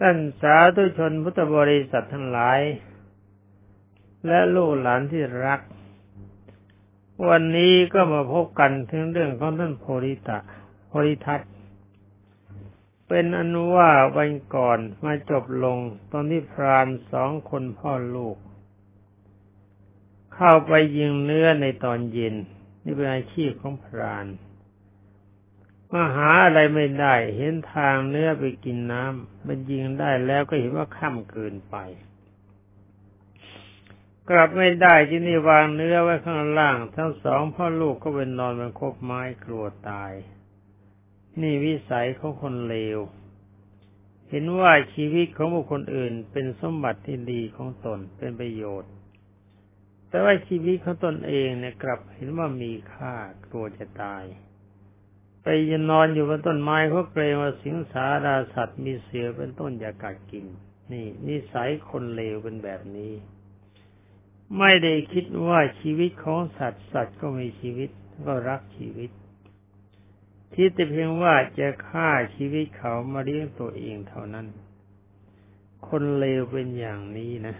ท่านสาธุชนพุทธบริษัททั้งหลาย และลูกหลานที่รัก วันนี้ก็มาพบกันถึงเรื่องของท่านโพธิตะโพธิทัตเป็นอนุว่าวันก่อนมาจบลงตอนที่พรานสองคนพ่อลูก เข้าไปยิงเนื้อในตอนเย็น นี่เป็นอาชีพของพราน มาหาอะไรไม่ได้ เห็นทางเนื้อไปกินน้ำมันยิงได้แล้วก็เห็นว่าค่ำเกินไป กลับไม่ได้ที่นี่วางเนื้อไว้ข้างล่าง ทั้งสองพ่อลูกก็เป็นนอนบนคบไม้กลัวตาย นี่วิสัยของคนเลว เห็นว่าชีวิตของบุคคลอื่นเป็นสมบัติที่ดีของตนเป็นประโยชน์ แต่ว่าชีวิตของตนเองเนี่ยกลับเห็นว่ามีค่ากลัวจะตาย ไปยนนอนอยู่บนต้นไม้เขาเกรงว่าสิงสาราสัตว์มีเสือเป็นต้นอยากกัดกิน นี่นิสัยคนเลวเป็นแบบนี้ ไม่ได้คิดว่าชีวิตของสัตว์สัตว์ก็มีชีวิตก็รักชีวิต ที่แต่เพียงว่าจะฆ่าชีวิตเขามาเลี้ยงตัวเองเท่านั้น คนเลวเป็นอย่างนี้นะ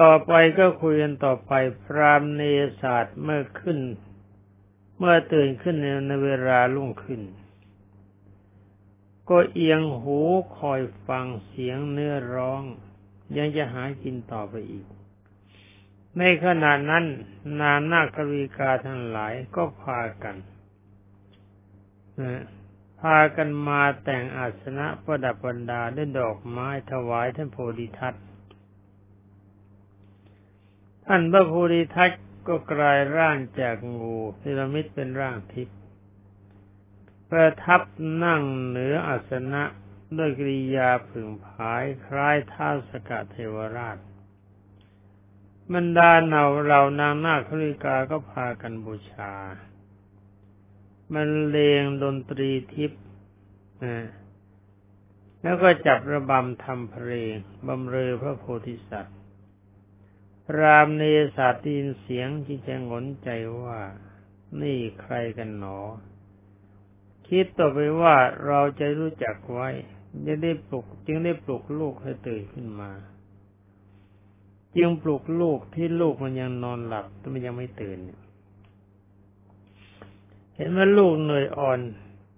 ต่อไปก็คุยกันต่อไปพรามเนศาสตร์เมื่อขึ้น เมื่อตื่นขึ้นในเวลาลุ่งขึ้น ก็เอียงหูคอยฟังเสียงเนื้อร้อง ยังจะหากินต่อไปอีก ในขณะนั้น นานนาควิกาทั้งหลายก็พากันพากันมาแต่งอาสนะประดับบรรดาด้วยดอกไม้ถวายท่านโพธิทัตท่านพระโพธิทัต ก็กลายร่างจากงูพีระมิดเป็นร่างทิพย์ประทับนั่งเหนืออาสนะด้วยกริยาผึ่งผายคล้ายท้าสกะเทวราชบรรดาเหนาเหล่านางนาคริกาก็พากันบูชา มันเลงดนตรีทิพย์แล้วก็จับระบำทำเพลงบำเรอพระโพธิสัตว์ รามเนสาตีนเสียงที่จะงนใจว่า นี่ใครกันหนอ คิดต่อไปว่าเราจะรู้จักไว้จะได้ปลุก จึงได้ปลุกลูกให้ตื่นขึ้นมา จึงปลุกลูกที่ลูกมันยังนอนหลับแต่มันยังไม่ตื่น เห็นว่าลูกเหนื่อยอ่อน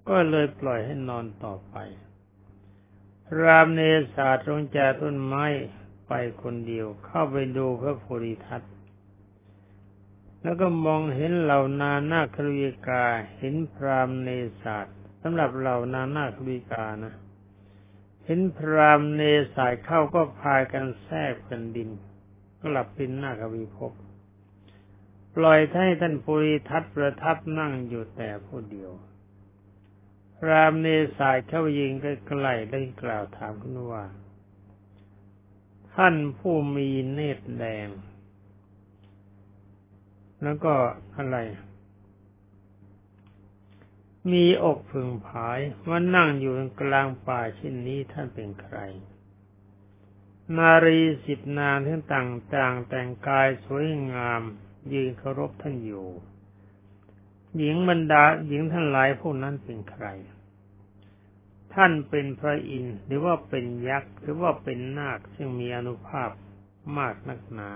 ก็เลยปล่อยให้นอนต่อไป รามเนศาตรงจากต้นไม้ ไปคนเดียวเข้าไปดูพระโพธิทัตแล้วก็มองเห็นเหล่านานาคริกาเห็นพรามเนศาสตร์สำหรับเหล่านานาคริกานะเห็นพรามเนศาสตร์เข้าก็พากันแทรกแผ่นดินก็หลับเป็นนาควิภพปล่อยให้ท่านปุริทัตประทับนั่งอยู่แต่ผู้เดียว พรามเนศาสตร์เข้ายิงใกล้ๆได้กล่าวถามขึ้นว่า ท่านผู้มีเนตรแดง แล้วก็อะไร มีอกผึ่งผายว่านั่งอยู่กลางป่าเช่นนี้ท่านเป็นใคร นารีสิบนางทั้งต่างๆแต่งกายสวยงามยืนเคารพท่านอยู่ หญิงบรรดาหญิงทั้งหลายพวกนั้นเป็นใคร ท่านเป็นพระอินทร์หรือว่าเป็นยักษ์หรือว่าเป็นนาคซึ่งมีอนุภาพมากนักหนา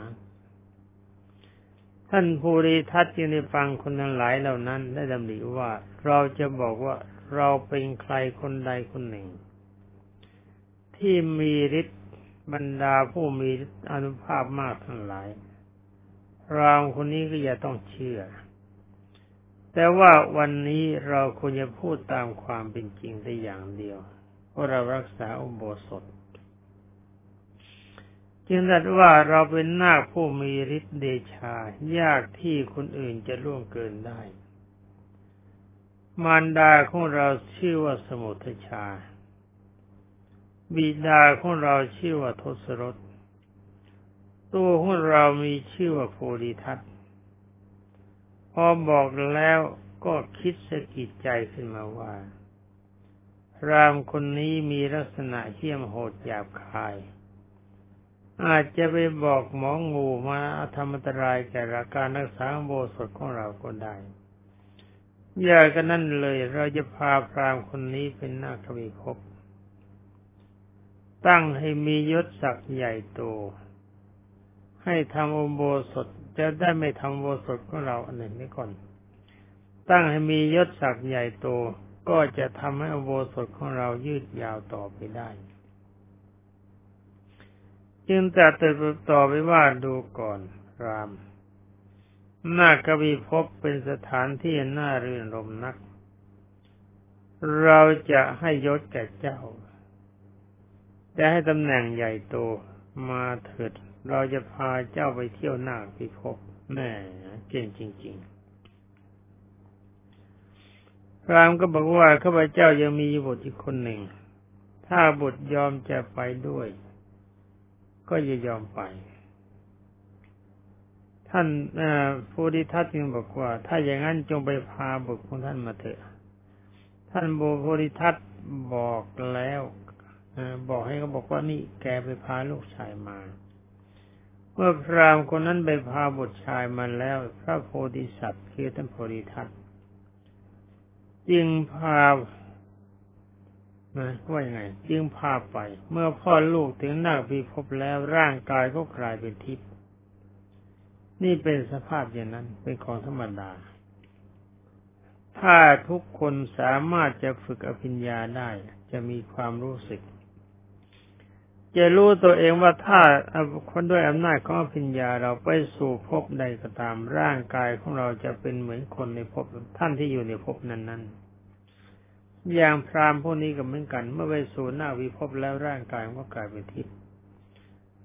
ท่านภูริทัตจึงได้ฟังคนทั้งหลายเหล่านั้นได้ดำริว่าเราจะบอกว่าเราเป็นใครคนใดคนหนึ่ง ที่มีฤทธิ์บรรดาผู้มีอนุภาพมากทั้งหลายเราคนนี้ก็อย่าต้องเชื่อ แต่ว่าวันนี้เราควรจะพูดตามความเป็นจริงได้อย่างเดียวเพราะเรารักษาอุโบสถ จึงตรัสว่าเราเป็นนาคผู้มีฤทธิ์เดชา ยากที่คนอื่นจะล่วงเกินได้ มารดาของเราชื่อว่าสมุทชา บิดาของเราชื่อว่าทศรถตัวของเรามีชื่อว่าโพธิทัต พอบอกแล้วก็คิดสะกิดใจขึ้นมาว่า รามคนนี้มีลักษณะเหี้ยมโหดหยาบคาย อาจจะไปบอกหมองูมาทำอันตรายแก่การรักษาโบสถของเราก็ได้อย่ากันนั่นเลยเราจะพาพรามคนนี้เป็นนาควิภพตั้งให้มียศศักดิ์ใหญ่โต ให้ทำอุโบสถ จะได้ไม่ทำโบสถของเราอันหนึ่งนี้ก่อน ตั้งให้มียศศักดิ์ใหญ่โตก็จะทำให้อโบสถของเรายืดยาวต่อไปได้ จึงจะติดต่อไปว่าดูก่อนรามหน้ากวีพบเป็นสถานที่น่ารื่นรมนัก เราจะให้ยศแก่เจ้า จะให้ตำแหน่งใหญ่โตมาเถิด เราจะพาเจ้าไปเที่ยวน้าพิภพแม่เก่งจริง ๆ พรามก็บอกว่าข้าพเจ้ายังมีบุตรอีกคนหนึ่ง ถ้าบุตรยอมจะไปด้วย ก็จะยอมไป ท่านผู้ดิทัตจึงบอกว่า ถ้าอย่างนั้นจงไปพาบุตรของท่านมาเถอะ ท่านโบโพธิทัตบอกแล้วบอกให้เขาบอกว่านี่แกไปพาลูกชายมา เมื่อพรามคนนั้นไปพาบุตรชายมาแล้ว พระโพธิสัตว์คือท่านโพธิทัตจึงพานะว่ายังไง จึงพาไป เมื่อพ่อลูกถึงนาคพิภพแล้วร่างกายก็กลายเป็นทิพย์นี่เป็นสภาพอย่างนั้น เป็นของธรรมดา ถ้าทุกคนสามารถจะฝึกอภิญญาได้ จะมีความรู้สึก จะรู้ตัวเองว่าถ้าคนด้วยอำนาจของปัญญาเราไปสู่ภพใดก็ตามร่างกายของเราจะเป็นเหมือนคนในภพท่านที่อยู่ในภพนั้นๆ อย่างพรามพวกนี้ก็เหมือนกัน เมื่อไปสู่หน้าวิภพแล้วร่างกายก็กลายเป็นทิพย์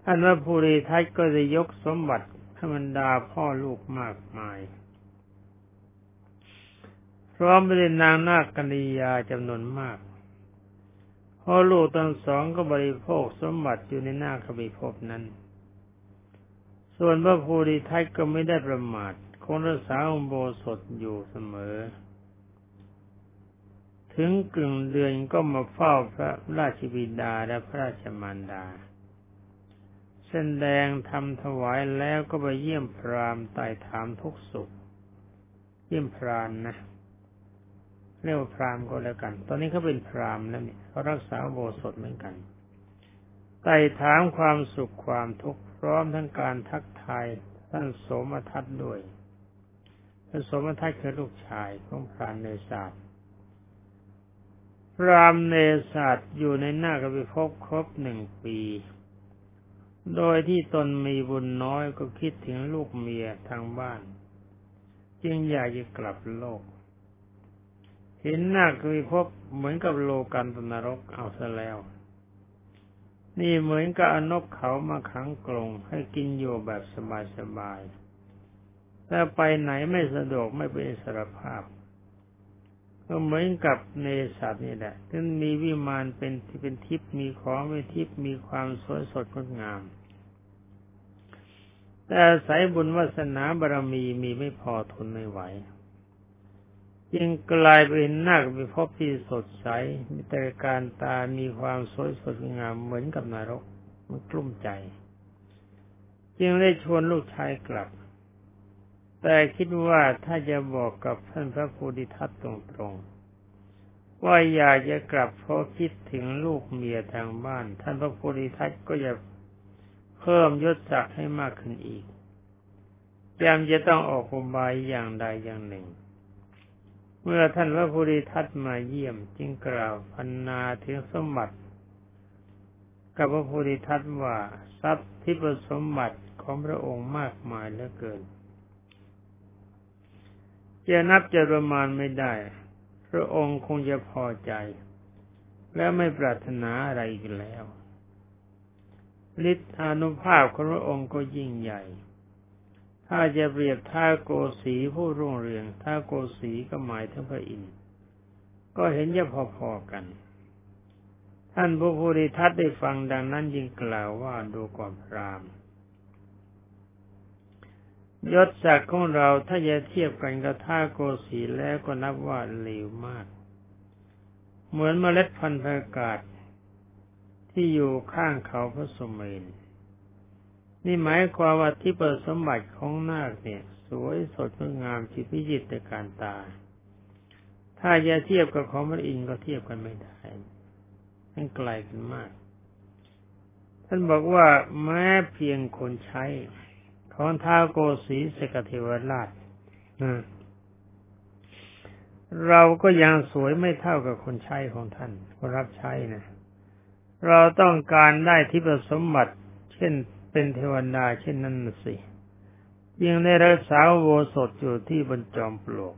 ท่านว่าภูริทัตก็จะยกสมบัติให้บรรดาพ่อลูกมากมายพร้อมไปด้วยนางนาคกัญญาจำนวนมาก พ่อลูกทั้งสองก็บริโภคสมบัติอยู่ในหน้าขบิภพนั้น ส่วนพระภูริทัตก็ไม่ได้ประมาทคงรักษาองโบสถอยู่เสมอ ถึงกึ่งเดือนก็มาเฝ้าพระราชบิดาและพระราชมารดาแสดงทำถวายแล้วก็ไปเยี่ยมพรามไต่ถามทุกสุข เยี่ยมพรานนะ เรียกว่าพรามก็แล้วกัน ตอนนี้เขาเป็นพรามแล้วเนี่ยเขารักษาโบสถเหมือนกันไต่ถามความสุขความทุกข์พร้อมทั้งการทักทายท่านสมทัตด้วยท่านสมทัตคือลูกชายของพรามเนศาสตร์พรามเนศาสตร์อยู่ในหน้ากบิภพครบหนึ่งปี โดยที่ตนมีบุญน้อยก็คิดถึงลูกเมียทางบ้าน จึงอยากจะกลับโลก ห็นหน้าคือพบเหมือนกับโลกันตนรกเอาซะแล้ว นี่เหมือนกับอนกเขามาขังกรงให้กินอยู่แบบสบายๆแต่ไปไหนไม่สะดวกไม่เป็นอิสรภาพ ก็เหมือนกับเนสัตนี่แหละที่มีวิมานเป็นที่เป็นทิพย์มีของเป็นทิพย์มีความสวยสดงดงามแต่สายบุญวาสนาบารมีมีไม่พอทนไม่ไหว จึงกลายเป็นนาคมีพบที่สดใสมีแต่การตามีความสวยสดงามเหมือนกับนรก มันกลุ้มใจ จึงได้ชวนลูกชายกลับ แต่คิดว่าถ้าจะบอกกับท่านพระโพธิทัตตรงๆ ว่าอยากจะกลับเพราะคิดถึงลูกเมียทางบ้าน ท่านพระโพธิทัตก็จะเพิ่มยศศักดิ์ให้มากขึ้นอีกยามจะต้องออกอุบายอย่างใดอย่างหนึ่ง เมื่อท่านพระภูริทัตมาเยี่ยมจึงกล่าวพันนาถึงสมบัติ กับพระภูริทัตว่าทรัพย์ที่ประสมบัติของพระองค์มากมายเหลือเกินจะนับจะประมาณไม่ได้ พระองค์คงจะพอใจ และไม่ปรารถนาอะไรอีกแล้วฤทธานุภาพของพระองค์ก็ยิ่งใหญ่ ถ้าจะเปรียบท่าโกสีผู้รุ่งเรืองท่าโกสีก็หมายถึงพระอินทร์ก็เห็นจะพอๆกัน ท่านพระภูริทัตได้ฟังดังนั้นยิงกล่าวว่าดูก่อนพรามยศศักดิ์ของเราถ้าจะเทียบกันกับท่าโกสีแล้วก็นับว่าเลวมาก เหมือนเมล็ดพันธุ์อากาศที่อยู่ข้างเขาพระสมัย นี่หมายความว่าที่เปิดสมบัติของนาคเนี่ย สวยสดงดงามจิตพิจิตในการตา ถ้าจะเทียบกับของพระอินทร์ก็เทียบกันไม่ได้มันไกลกันมาก ท่านบอกว่าแม้เพียงคนใช้ของท้าโกสีสกเทวราชเราก็ยังสวยไม่เท่ากับคนใช้ของท่านคนรับใช้นะ เราต้องการได้ที่ประสมบัติ เช่น เป็นเทวดาเช่นนั้นสิยังได้รักษาโวสดอยู่ที่บนจอมปลวก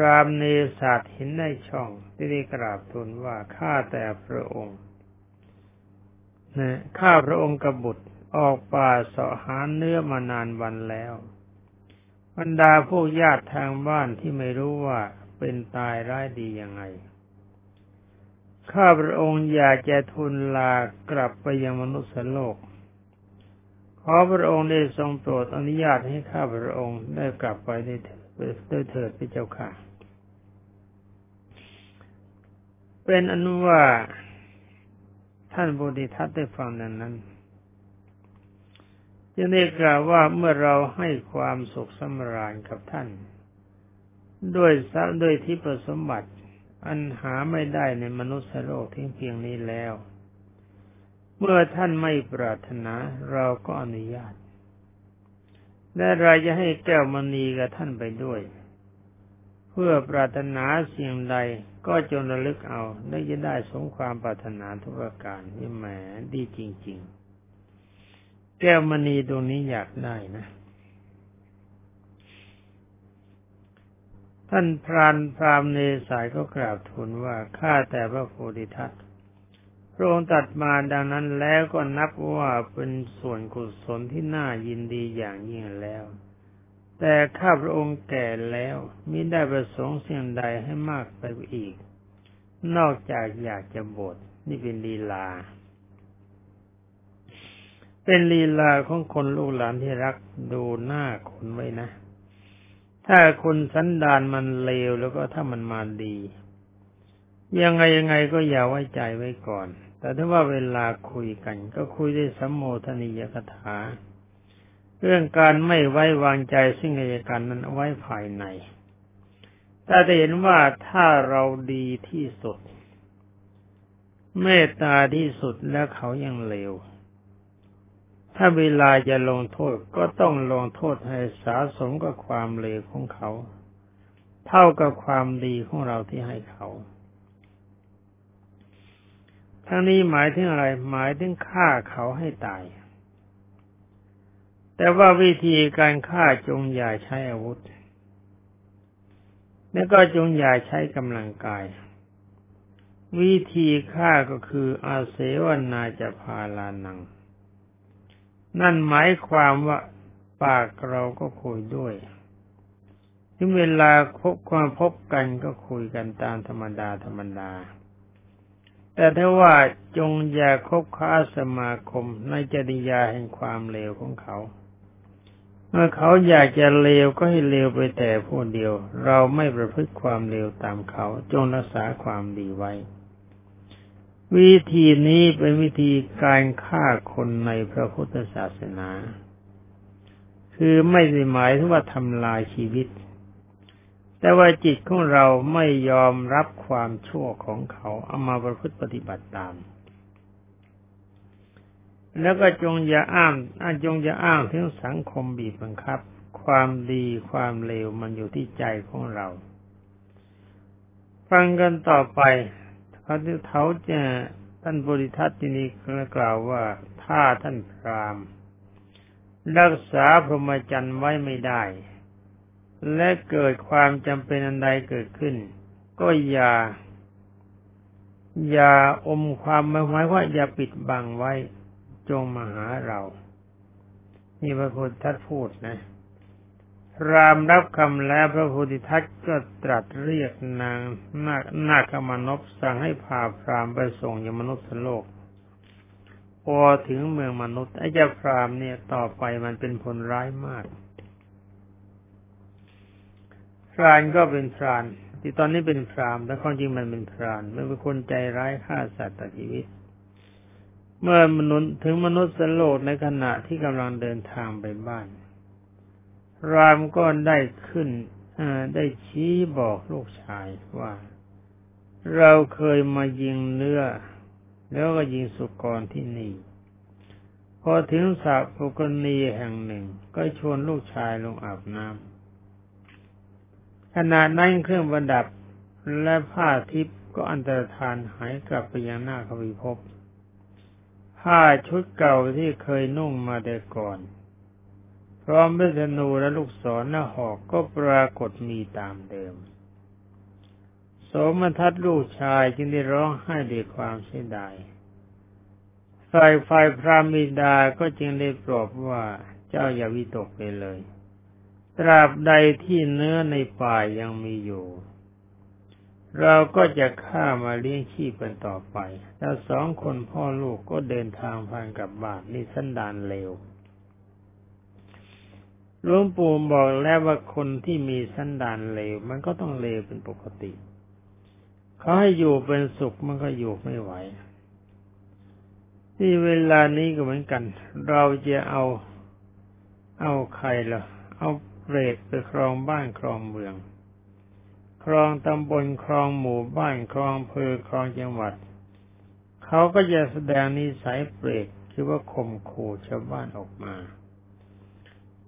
รามเนศาสเห็นได้ช่องที่ได้กราบทูลว่าข้าแต่พระองค์นะข้าพระองค์กบุตรออกป่าเสาะหาเนื้อมานานวันแล้วบรรดาพวกญาติทางบ้านที่ไม่รู้ว่าเป็นตายร้ายดียังไง ข้าพระองค์อยากจะทูลลากลับไปยังมนุษย์โลก ขอพระองค์ได้ทรงโปรดอนุญาตให้ข้าพระองค์ได้กลับไปได้ด้วยเถิดพระเจ้าค่ะ เป็นอนุว่าท่านบุติทัตได้ฟังดังนั้นจึงได้กล่าวว่าเมื่อเราให้ความสุขสมราญกับท่าน ด้วยทรัพย์ด้วยที่ประสมบัติ อันหาไม่ได้ในมนุษย์โลกทิ้งเพียงนี้แล้ว เมื่อท่านไม่ปรารถนาเราก็อนุญาต และเราจะให้แก้วมณีกับท่านไปด้วย เพื่อปรารถนาสิ่งใดก็จงระลึกเอาได้จะได้สมความปรารถนาทุกประการนี่แหมดีจริง ๆ แก้วมณีตรงนี้อยากได้นะ ท่านพรานพรามเนสายก็กราบทูลว่าข้าแต่พระโพธิทัตพระองค์ตัดมาดังนั้นแล้วก็นับว่าเป็นส่วนกุศลที่น่ายินดีอย่างยิ่งแล้ว แต่ข้าพระองค์แก่แล้วมิได้ประสงค์สิ่งใดให้มากไปอีก นอกจากอยากจะบวชนี่เป็นลีลา เป็นลีลาของคนลูกหลานที่รักดูหน้าคนไว้นะ ถ้าคนสันดานมันเลวแล้วก็ถ้ามันมาดี ยังไงยังไงก็อย่าไว้ใจไว้ก่อน แต่ถ้าว่าเวลาคุยกัน ก็คุยได้สัมโมทนิยคถา เรื่องการไม่ไว้วางใจซึ่งกันและกันนั้นไว้ภายในแต่จะเห็นว่าถ้าเราดีที่สุด เมตตาที่สุดแล้วเขายังเลว ถ้าเวลาจะลงโทษก็ต้องลงโทษให้สาสมกับความเลวของเขา เท่ากับความดีของเราที่ให้เขา ทั้งนี้หมายถึงอะไรหมายถึงฆ่าเขาให้ตาย แต่ว่าวิธีการฆ่าจงอย่าใช้อาวุธ และก็จงอย่าใช้กำลังกาย วิธีฆ่าก็คืออาเสวนาจะพาลานัง นั่นหมายความว่าปากเราก็คุยด้วยถึงเวลาพบความพบกันก็คุยกันตามธรรมดาธรรมดา แต่ถ้าว่าจงอย่าคบค้าสมาคมในจริยาแห่งความเลวของเขา เมื่อเขาอยากจะเลวก็ให้เลวไปแต่ผู้เดียว เราไม่ประพฤติความเลวตามเขา จงรักษาความดีไว้ วิธีนี้เป็นวิธีการฆ่าคนในพระพุทธศาสนา คือไม่ได้หมายถึงว่าทำลายชีวิต แต่ว่าจิตของเราไม่ยอมรับความชั่วของเขาเอามาประพฤติปฏิบัติตาม แล้วก็จงอย่าอ้างจงอย่าอ้างถึงสังคมบีบบังคับ ความดีความเลวมันอยู่ที่ใจของเรา ฟังกันต่อไป เขาเขาจะท่านบริทัศน์ที่นี้กล่าวว่าถ้าท่านพรามรักษาพรหมจรรย์ไว้ไม่ได้ และเกิดความจำเป็นอันใดเกิดขึ้น ก็อย่า อย่าอมความหมายว่าอย่าปิดบังไว้จงมาหาเรา นี่พระพุทธทัตพูดนะ รามรับคำแล้วพระพุทธทัตก็ตรัสเรียกนางนาคนาคมนพสั่งให้พาพรามไปส่งยมนุษย์โลกพอถึงเมืองมนุษย์ไอ้เจ้าพรามเนี่ยต่อไปมันเป็นผลร้ายมากพรานก็เป็นพราน ที่ตอนนี้เป็นพรามแต่ความจริงมันเป็นพรานมันเป็นคนใจร้ายฆ่าสัตว์ตัดชีวิต เมื่อมนุษย์ถึงมนุษย์สโลดในขณะที่กำลังเดินทางไปบ้าน รามก็ได้ขึ้นได้ชี้บอกลูกชายว่า เราเคยมายิงเนื้อ แล้วก็ยิงสุกรที่นี่ พอถึงสระปุกณีแห่งหนึ่ง ก็ชวนลูกชายลงอาบน้ำขณะนั้นเครื่องประดับและผ้าทิพย์ก็อันตรธานหายกลับไปยังหน้าขวิภพผ้าชุดเก่าที่เคยนุ่งมาแต่ก่อน พร้อมด้วยธนูและลูกศรและหอกก็ปรากฏมีตามเดิมโสมทัตลูกชายจึงได้ร้องไห้ด้วยความเสียดายฝ่ายฝ่ายพระมิดาก็จึงได้ปลอบว่าเจ้าอย่าวิตกไปเลย ตราบใดที่เนื้อในป่ายังมีอยู่ เราก็จะฆ่ามาเลี้ยงชีพกันต่อไป แล้วสองคนพ่อลูกก็เดินทางผ่านกับบ้านนี่สันดานเลว หลวงปู่บอกแล้วว่าคนที่มีสันดานเลว มันก็ต้องเลวเป็นปกติ เขาให้อยู่เป็นสุขมันก็อยู่ไม่ไหว ที่เวลานี้ก็เหมือนกัน เราจะเอาเอาใครล่ะ เอาเปรตไปครองบ้านครองเมือง ครองตำบลครองหมู่บ้านครองอำเภอครองจังหวัด เขาก็จะแสดงนิสัยเปรตคือว่าข่มขู่ชาวบ้านออกมา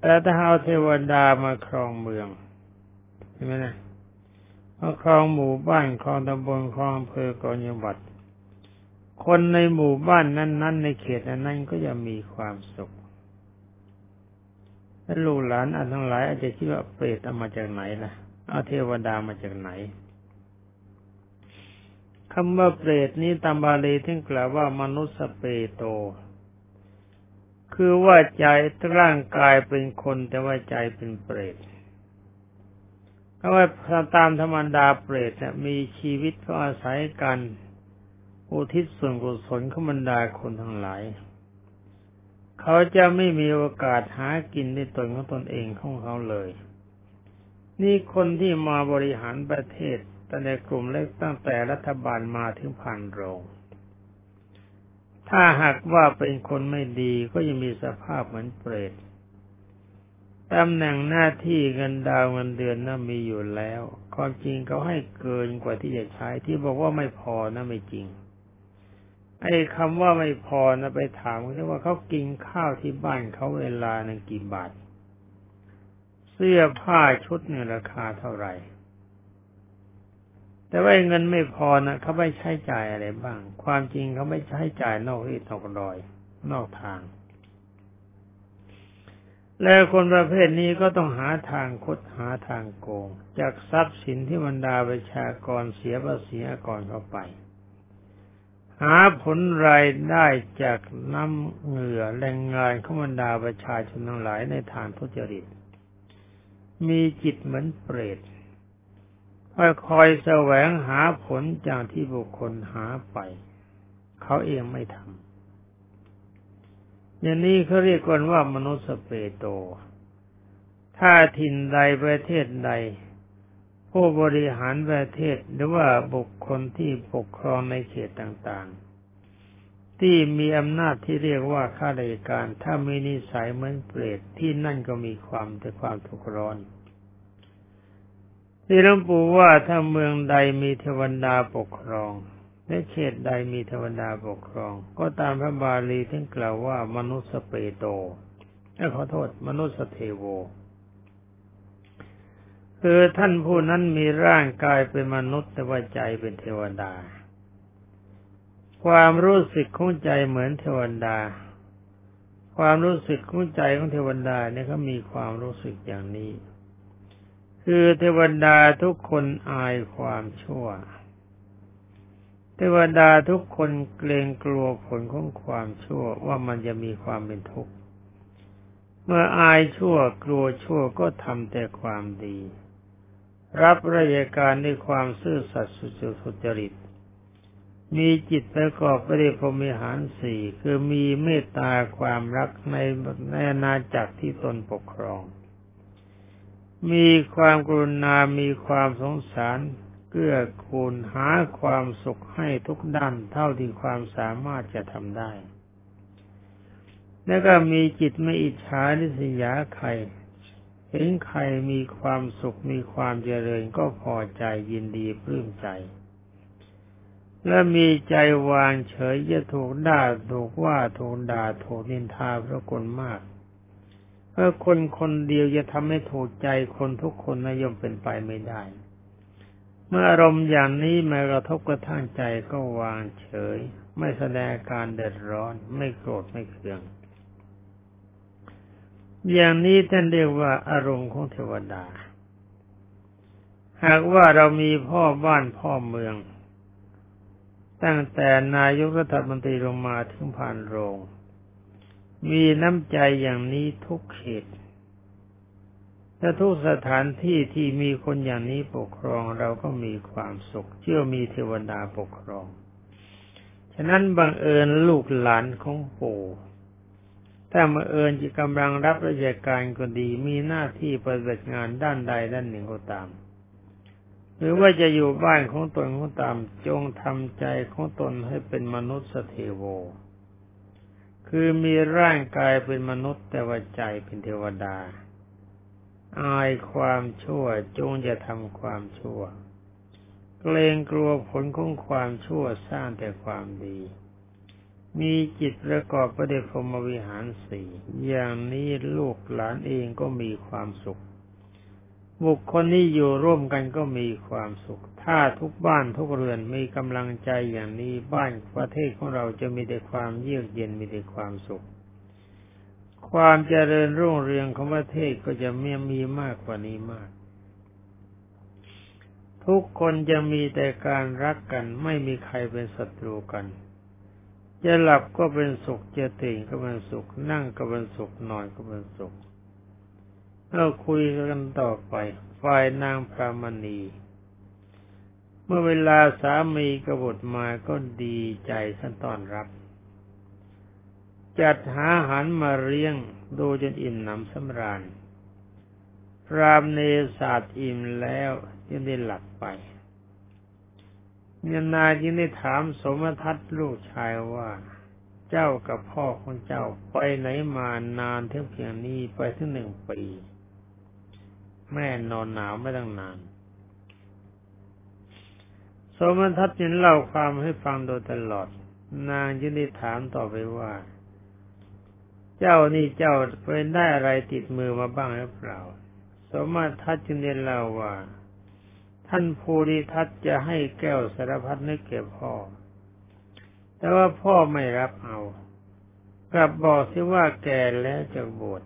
แต่ถ้าเอาเทวดามาครองเมืองเห็นไหมนะมาครองหมู่บ้านครองตำบลครองอำเภอครองจังหวัด คนในหมู่บ้านนั้น ๆ ในเขตนั้นก็จะมีความสุขและลูกหลานอันทั้งหลายอาจจะคิดว่าเปรตเอามาจากไหนล่ะ เอาเทวดามาจากไหนคำว่าเปรตนี้ตามบาลีที่กล่าวว่ามนุษย์เปโต คือว่าใจร่างกายเป็นคนแต่ว่าใจเป็นเปรตเพราะว่าตามธรรมดาเปรตเนี่ยมีชีวิตก็อาศัยกันอุทิศส่วนกุศลขบรรดาคนทั้งหลาย เขาจะไม่มีโอกาสหากินในตนของตนเองของเขาเลย นี่คนที่มาบริหารประเทศตั้งแต่กลุ่มเล็กตั้งแต่รัฐบาลมาถึงพันโรง ถ้าหากว่าเป็นคนไม่ดีก็ยังมีสภาพเหมือนเปรตตำแหน่งหน้าที่เงินดาวเงินเดือนน่ะมีอยู่แล้ว ความจริงเขาให้เกินกว่าที่จะใช้ที่บอกว่าไม่พอนะไม่จริง ไอ้คำว่าไม่พอนะไปถามเขาว่าเขากินข้าวที่บ้านเขาเวลาหนึ่งกี่บาท เสื้อผ้าชุดเนี่ยราคาเท่าไหร่ แต่ว่าเงินไม่พอนะเขาไม่ใช้จ่ายอะไรบ้าง ความจริงเขาไม่ใช้จ่ายนอกที่นอกรอย นอกทาง แล้วคนประเภทนี้ก็ต้องหาทางคดหาทางโกง จากทรัพย์สินที่บรรดาประชากรเสียภาษีก่อนเข้าไป หาผลรายได้จากน้ำเหงื่อแรงงานของบรรดาประชาชนทั้งหลายในทางทุจริต มีจิตเหมือนเปรต คอยคอยแสวงหาผลจากที่บุคคลหาไป เขาเองไม่ทำอย่างนี้เขาเรียกกันว่ามนุษย์สเปโต ถ้าถิ่นใดประเทศใด ผู้บริหารประเทศหรือว่าบุคคลที่ปกครองในเขตต่างๆ ที่มีอำนาจที่เรียกว่าข้าราชการ ถ้ามีนิสัยเหมือนเปรตที่นั่นก็มีความแต่ความทุกข์ร้อน ที่หลวงปู่ว่าถ้าเมืองใดมีเทวดาปกครองและเขตใดมีเทวดาปกครอง ก็ตามพระบาลีที่กล่าวว่ามนุษย์สเปโตขอโทษ มนุษย์สเทโว คือท่านผู้นั้นมีร่างกายเป็นมนุษย์แต่ว่าใจเป็นเทวดา ความรู้สึกของใจเหมือนเทวดา ความรู้สึกของใจของเทวดาเนี่ยเขามีความรู้สึกอย่างนี้ คือเทวดาทุกคนอายความชั่ว เทวดาทุกคนเกรงกลัวผลของความชั่วว่ามันจะมีความเป็นทุกข์ เมื่ออายชั่วกลัวชั่วก็ทำแต่ความดี รับราชการด้วยความซื่อสัตย์สุจริต มีจิตประกอบไปด้วยพรหมิหารสี่คือมีเมตตาความรักในในอาณาจักรที่ตนปกครอง มีความกรุณา มีความสงสารเกื้อกูลหาความสุขให้ทุกด้านเท่าที่ความสามารถจะทำได้ แล้วก็มีจิตไม่อิจฉาริษยาใคร เห็นใครมีความสุขมีความเจริญก็พอใจยินดีปลื้มใจ และมีใจวางเฉยจะถูกด่าถูกว่าถูกด่าถูกนินทาพระคนมาก เพราะคนคนเดียวจะทำให้ถูกใจคนทุกคนนยมเป็นไปไม่ได้ เมื่ออารมณ์อย่างนี้มากระทบกระทั่งใจก็วางเฉย ไม่แสดงการเดือดร้อน ไม่โกรธไม่เคือง อย่างนี้ท่านเรียกว่าอารมณ์ของเทวดา หากว่าเรามีพ่อบ้านพ่อเมือง ตั้งแต่นายกรัฐมนตรีลงมาถึงผ่านโรง มีน้ำใจอย่างนี้ทุกเขตและทุกสถานที่ที่มีคนอย่างนี้ปกครองเราก็มีความสุข เชื่อมีเทวดาปกครอง ฉะนั้นบังเอิญลูกหลานของปู่ถ้าบังเอิญจะกำลังรับราชการก็ดีมีหน้าที่ปฏิบัติงานด้านใดด้านหนึ่งก็ตาม หรือว่าจะอยู่บ้านของตนก็ตามจงทำใจของตนให้เป็นมนุษย์สเทโว คือมีร่างกายเป็นมนุษย์แต่ว่าใจเป็นเทวดา อายความชั่วจงจะทำความชั่ว เกรงกลัวผลของความชั่วสร้างแต่ความดี มีจิตประกอบประเดชพรมวิหารสี่อย่างนี้ลูกหลานเองก็มีความสุข บุคคลที่อยู่ร่วมกันก็มีความสุข ถ้าทุกบ้านทุกเรือนมีกำลังใจอย่างนี้บ้านประเทศของเราจะมีแต่ความเยือกเย็นมีแต่ความสุข ความเจริญรุ่งเรืองของประเทศก็จะมีมีมากกว่านี้มาก ทุกคนจะมีแต่การรักกันไม่มีใครเป็นศัตรูกัน จะหลับก็เป็นสุขจะตื่นก็เป็นสุข นั่งก็เป็นสุขนอนก็เป็นสุข เราคุยกันต่อไป ฝ่ายนางพระมณี เมื่อเวลาสามีกบฏมาก็ดีใจสันตอนรับ จัดหาอาหารมาเลี้ยงดูจนอิ่มหนำสำราญพรามเนศาสตร์อิ่มแล้วยังได้หลับไปเนนาจึงได้ถามสมทัตลูกชายว่า เจ้ากับพ่อของเจ้าไปไหนมานานเท่าเพียงนี้ไปถึงหนึ่งปี แม่นอนหนาวไม่ตั้งนาน สมทัตยินเล่าความให้ฟังโดยตลอด นางยินดีถามต่อไปว่า เจ้านี่เจ้าไปได้อะไรติดมือมาบ้างหรือเปล่า สมทัตจึงได้เล่าว่า ท่านภูริทัตจะให้แก้วสารพัดนึกแก่พ่อ แต่ว่าพ่อไม่รับเอา กลับบอกที่ว่าแก่แล้วจะบวช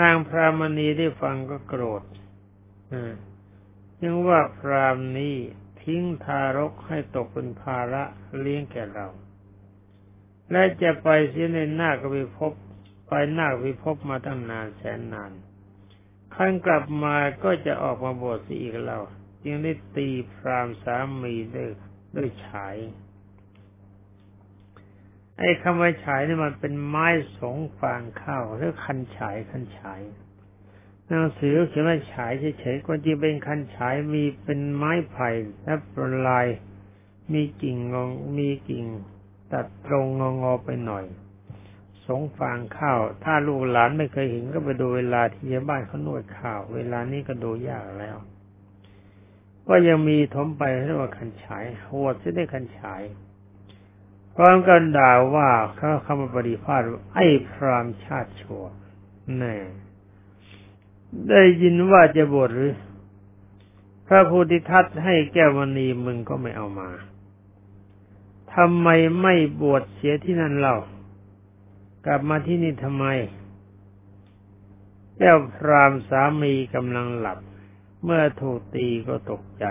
นางพรามณีได้ฟังก็โกรธยังว่าพรามนี้ทิ้งทารกให้ตกเป็นภาระเลี้ยงแก่เรา และจะไปเสียในหน้ากวิภพไปหน้าวิภพมาตั้งนานแสนนานขั้นกลับมาก็จะออกมาบวชอีกเรา จึงได้ตีพรามสามีด้วยด้วยฉาย ไอ้คำว่าฉายนี่มันเป็นไม้สงฟางข้าวหรือคันฉายคันฉายหนังสือเขียนว่าฉายเฉยๆก็จริงเป็นคันฉายมีเป็นไม้ไผ่และปลายมีกิ่งงงมีกิ่ง ตัดตรงงองอไปหน่อย สงฟางข้าว ถ้าลูกหลานไม่เคยเห็นก็ไปดูเวลาที่ชาวบ้านเขานวดข้าว เวลานี้ก็ดูยากแล้ว ก็ยังมีถมไปเรียกว่าคันฉายหัวจะได้คันฉาย พร้อมกันด่าว่าเขาคำาปฏิภาณไอ้พรามชาติชั่วแน่ได้ยินว่าจะบวชหรือ พระพุทธทัตให้แก้วมณีมึงก็ไม่เอามาทำไมไม่บวชเสียที่นั่นเล่ากลับมาที่นี่ทำไม แก้วพรามสามีกำลังหลับ เมื่อถูกตีก็ตกใจ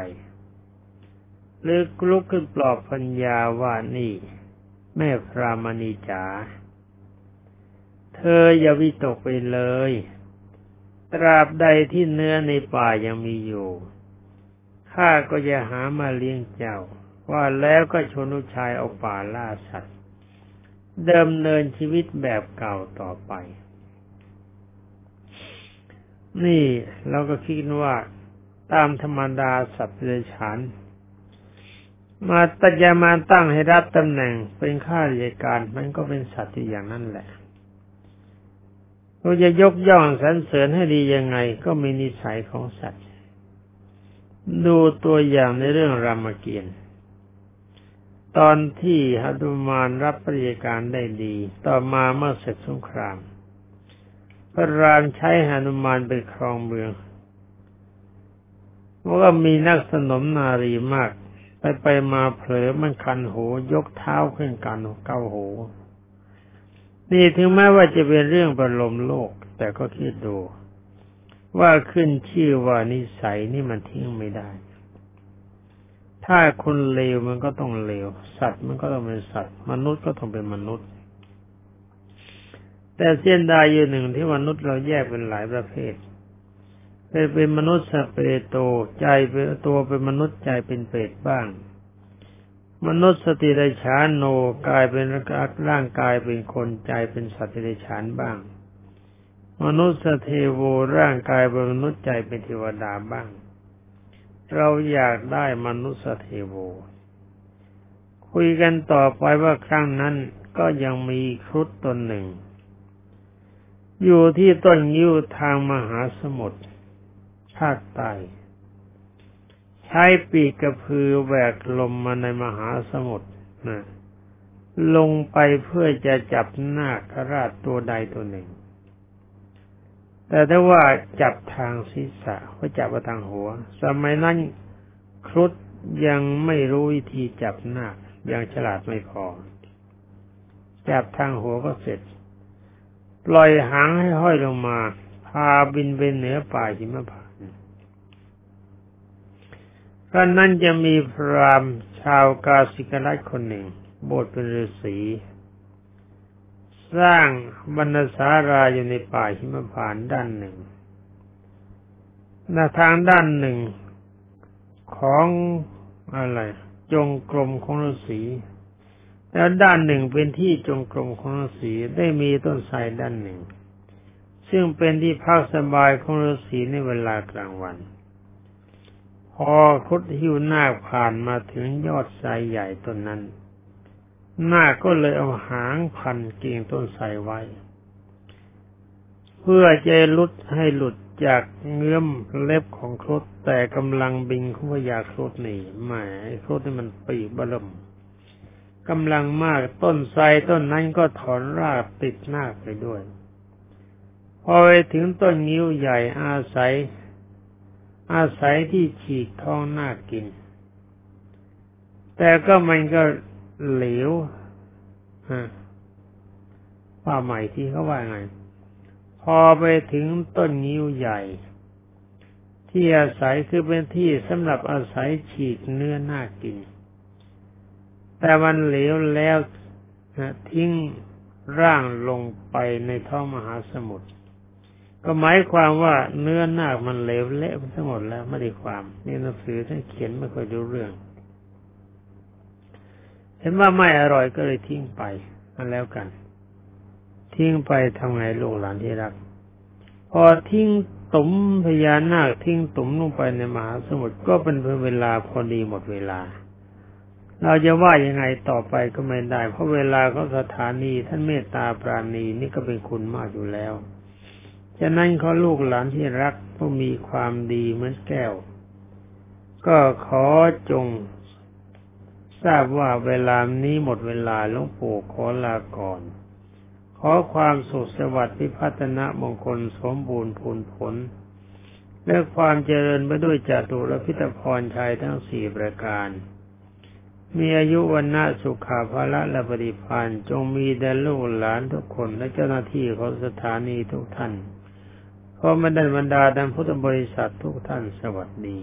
หรือกลุกขึ้นปลอบพัญญาว่านี่ แม่พรามณีจ๋าเธออย่าวิตกไปเลย ตราบใดที่เนื้อในป่ายังมีอยู่ข้าก็จะหามาเลี้ยงเจ้า ว่าแล้วก็ชนุชายเอาป่าล่าสัตว์เดิมเนินชีวิตแบบเก่าต่อไป นี่เราก็คิดว่าตามธรรมดาสัตว์เดรัจฉาน มาตัญญามาตั้งให้รับตำแหน่งเป็นข้าราชการ มันก็เป็นสัตว์อย่างนั้นแหละเราจะยกย่องสรรเสริญให้ดียังไง ก็มีนิสัยของสัตว์ ดูตัวอย่างในเรื่องรามเกียรติ์ตอนที่หนุมานรับปริยการได้ดี ต่อมาเมื่อเสร็จสงคราม พระรามใช้หนุมานไปครองเมืองว่ามีนักสนมนารีมาก ไปไปมาเผลอมันคันหูยกเท้าขึ้นกันเก้าหู นี่ถึงแม้ว่าจะเป็นเรื่องประลมโลก แต่ก็คิดดู ว่าขึ้นชื่อว่านิสัยนี่มันทิ้งไม่ได้ ถ้าคนเลวมันก็ต้องเลว สัตว์มันก็ต้องเป็นสัตว์ มนุษย์ก็ต้องเป็นมนุษย์ แต่เส้นได้อยู่หนึ่งที่มนุษย์เราแยกเป็นหลายประเภท เป็นเป็นมนุษย์สเปรโตใจเป็นตัวเป็นมนุษย์ใจเป็นเปรตบ้าง มนุษย์สติไดฉานโนกายเป็นร่างกายเป็นคนใจเป็นสัตว์ติไดฉานบ้าง มนุษย์สเทโวร่างกายเป็นมนุษย์ใจเป็นเทวดาบ้าง เราอยากได้มนุษย์เทโว คุยกันต่อไปว่าครั้งนั้นก็ยังมีครุฑตนหนึ่ง อยู่ที่ต้นยิ้วทางมหาสมุทร ภาคใต้ใช้ปีกกระพือแหวกลมมาในมหาสมุทรนะลงไปเพื่อจะจับนาคราชตัวใดตัวหนึ่ง แต่ถ้าว่าจับทางศีรษะก็จับมาทางหัว สมัยนั้นครุฑยังไม่รู้วิธีจับหน้ายังฉลาดไม่พอ จับทางหัวก็เสร็จ ปล่อยหางให้ห้อยลงมา พาบินไปเหนือป่าหิมพานต์กรนั้นจะมีพรามชาวกาสิกรัตคนหนึ่งบทเป็นฤาษีสร้างบรรณสาราอยู่ในป่าหิมพานด้านหนึ่งหน้าทางด้านหนึ่งของอะไร จงกรมของฤาษีแล้วด้านหนึ่งเป็นที่จงกรมของฤาษีได้มีต้นไทรด้านหนึ่ง ซึ่งเป็นที่พักสบายของฤาษีในเวลากลางวัน อคุดหิวหน้าผ่านมาถึงยอดไทรใหญ่ต้นนั้น หน้าก็เลยเอาหางพันกิ่งต้นไทรไว้ เพื่อจะลุดให้หลุดจากเงื้อมเล็บของครุฑแต่กำลังบินของพยาครุฑนี่แหมครุฑนี่มันปีบลมกำลังมากต้นไทรต้นนั้นก็ถอนรากติดหน้าไปด้วย พอไปถึงต้นงิ้วใหญ่อาศัย อาศัยที่ฉีกท้องหน้ากิน แต่ก็มันก็เหลวว่าใหม่ที่เขาว่าไง พอไปถึงต้นงิ้วใหญ่ ที่อาศัยคือเป็นที่สำหรับอาศัยฉีกเนื้อหน้ากิน แต่มันเหลวแล้วทิ้งร่างลงไปในท้องมหาสมุทร ก็หมายความว่าเนื้อหน้ามันเลวเละไปทั้งหมดแล้วไม่ได้ความ นี่หนังสือท่านเขียนไม่ค่อยรู้เรื่อง เห็นว่าไม่อร่อยก็เลยทิ้งไปนั่นแล้วกัน ทิ้งไปทำไงลูกหลานที่รัก พอทิ้งตุ่มพญานาคทิ้งตุ่มลงไปในมหาสมุทรก็เป็นเวลาพอดีหมดเวลา เราจะว่ายังไงต่อไปก็ไม่ได้ เพราะเวลาเขาสถานีท่านเมตตาปราณีนี่ก็เป็นคุณมากอยู่แล้ว ฉะนั้นขาลูกหลานที่รักผู้มีความดีเหมือนแก้ว ก็ขอจง ทราบว่าเวลานี้หมดเวลาหลวงปู่ขอลาก่อน ขอความสุขสวัสดิ์พิพัฒนะมงคลสมบูรณ์ผลผล และความเจริญไปด้วยจตุรพิตพรชัยทั้งสี่ประการมีอายุวันนาสุขาภาละและปฏิพันธ์จงมีแด่ลูกหลานทุกคนและเจ้าหน้าที่ของสถานีทุกท่าน ขอมาดันบรรดาดันพุทธบริษัททุกท่านสวัสดี